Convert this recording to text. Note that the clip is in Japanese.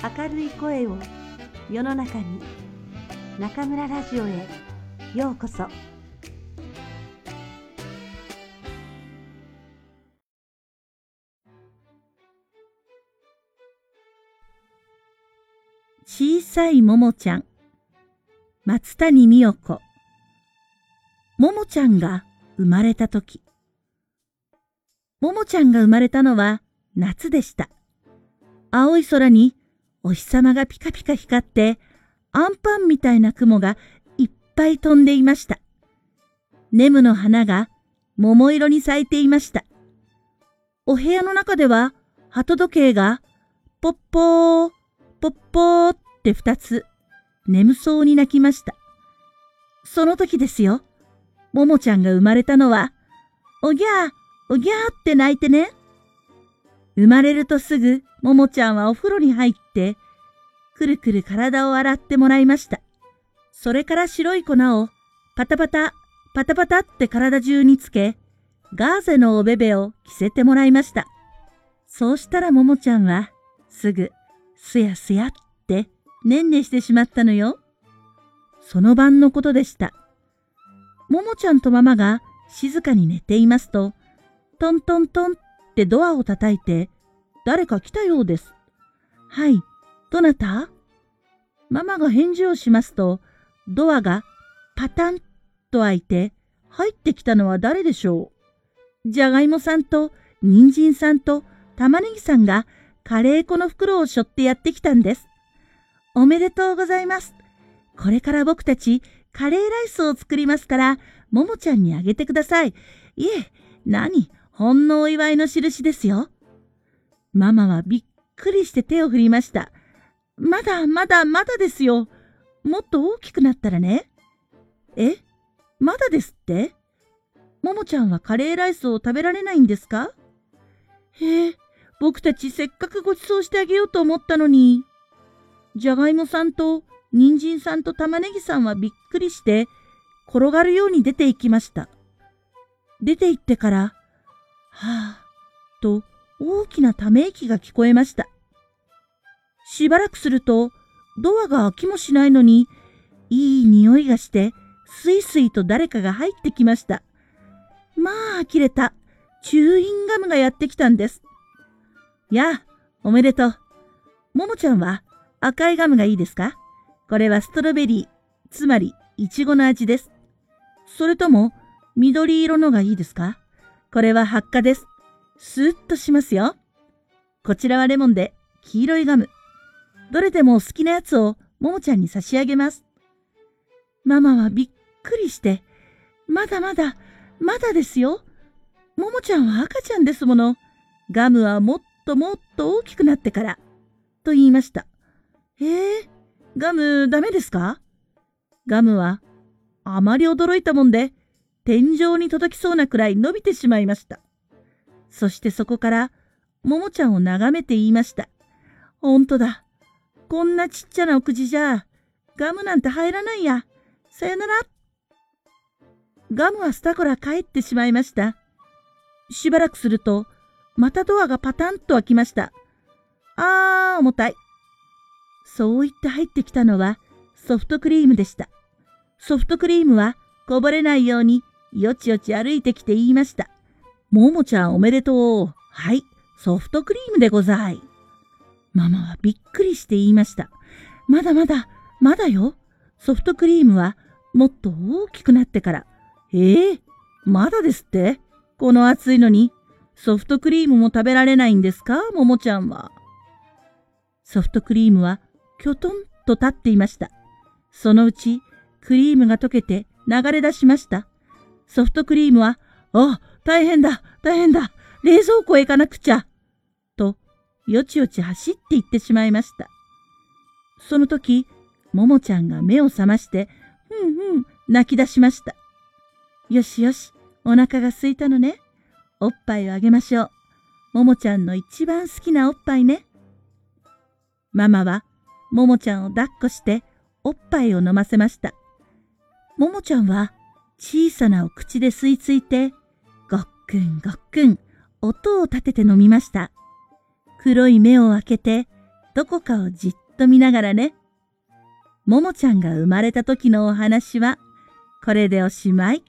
明るい声を世の中に中村ラジオへようこそ。小さいももちゃん松谷美代子。ももちゃんが生まれたときももちゃんが生まれたのは夏でした。青い空にお日様がピカピカ光って、アンパンみたいな雲がいっぱい飛んでいました。ネムの花が桃色に咲いていました。お部屋の中では鳩時計がポッポー、ポッポーって二つ眠そうに泣きました。その時ですよ。ももちゃんが生まれたのは、おぎゃー、おぎゃーって泣いてね。生まれるとすぐ、ももちゃんはお風呂に入って、くるくる体を洗ってもらいました。それから白い粉を、パタパタ、パタパタって体中につけ、ガーゼのおべべを着せてもらいました。そうしたらももちゃんは、すぐ、すやすやって、ねんねしてしまったのよ。その晩のことでした。ももちゃんとママが静かに寝ていますと、トントントンってドアを叩いて、誰か来たようです。はい、どなた？ママが返事をしますと、ドアがパタンと開いて、入ってきたのは誰でしょう？じゃがいもさんと、人参さんと、玉ねぎさんが、カレー粉の袋を背負ってやってきたんです。おめでとうございます。これから僕たち、カレーライスを作りますから、ももちゃんにあげてください。いえ、何？ほんのお祝いの印ですよ。ママはびっくりして手を振りました。まだまだまだですよ。もっと大きくなったらね。え？まだですって？ももちゃんはカレーライスを食べられないんですか？へえ、僕たちせっかくご馳走してあげようと思ったのに。じゃがいもさんと人参さんと玉ねぎさんはびっくりして転がるように出て行きました。出て行ってから、はぁ、と大きなため息が聞こえました。しばらくすると、ドアが開きもしないのに、いい匂いがして、スイスイと誰かが入ってきました。まあ、呆れた。チューインガムがやってきたんです。やあ、おめでとう。ももちゃんは赤いガムがいいですか？これはストロベリー、つまりイチゴの味です。それとも緑色のがいいですか？これは発火です。スーッとしますよ。こちらはレモンで黄色いガム。どれでも好きなやつをももちゃんに差し上げます。ママはびっくりして、まだまだ、まだですよ。ももちゃんは赤ちゃんですもの。ガムはもっともっと大きくなってから。と言いました。へえ、ガムダメですか？ガムはあまり驚いたもんで、天井に届きそうなくらい伸びてしまいました。そしてそこから、ももちゃんを眺めて言いました。ほんとだ。こんなちっちゃなお口じゃ、ガムなんて入らないや。さよなら。ガムはスタコラ帰ってしまいました。しばらくすると、またドアがパタンと開きました。あー、重たい。そう言って入ってきたのはソフトクリームでした。ソフトクリームはこぼれないようによちよち歩いてきて言いました。ももちゃんおめでとう。はい、ソフトクリームでござい。ママはびっくりして言いました。まだまだ、まだよ。ソフトクリームはもっと大きくなってから。ええー、まだですって？この暑いのにソフトクリームも食べられないんですか？ももちゃんは。ソフトクリームはきょとんと立っていました。そのうちクリームが溶けて流れ出しました。ソフトクリームは、あ、大変だ、大変だ、冷蔵庫へ行かなくちゃ、よちよち走って行ってしまいました。その時、ももちゃんが目を覚まして、ふんふん、泣き出しました。よしよし、お腹が空いたのね。おっぱいをあげましょう。ももちゃんの一番好きなおっぱいね。ママは、ももちゃんを抱っこして、おっぱいを飲ませました。ももちゃんは、小さなお口で吸い付いて、ごっくんごっくん、音を立てて飲みました。黒い目を開けて、どこかをじっと見ながらね。ももちゃんが生まれた時のお話は、これでおしまい。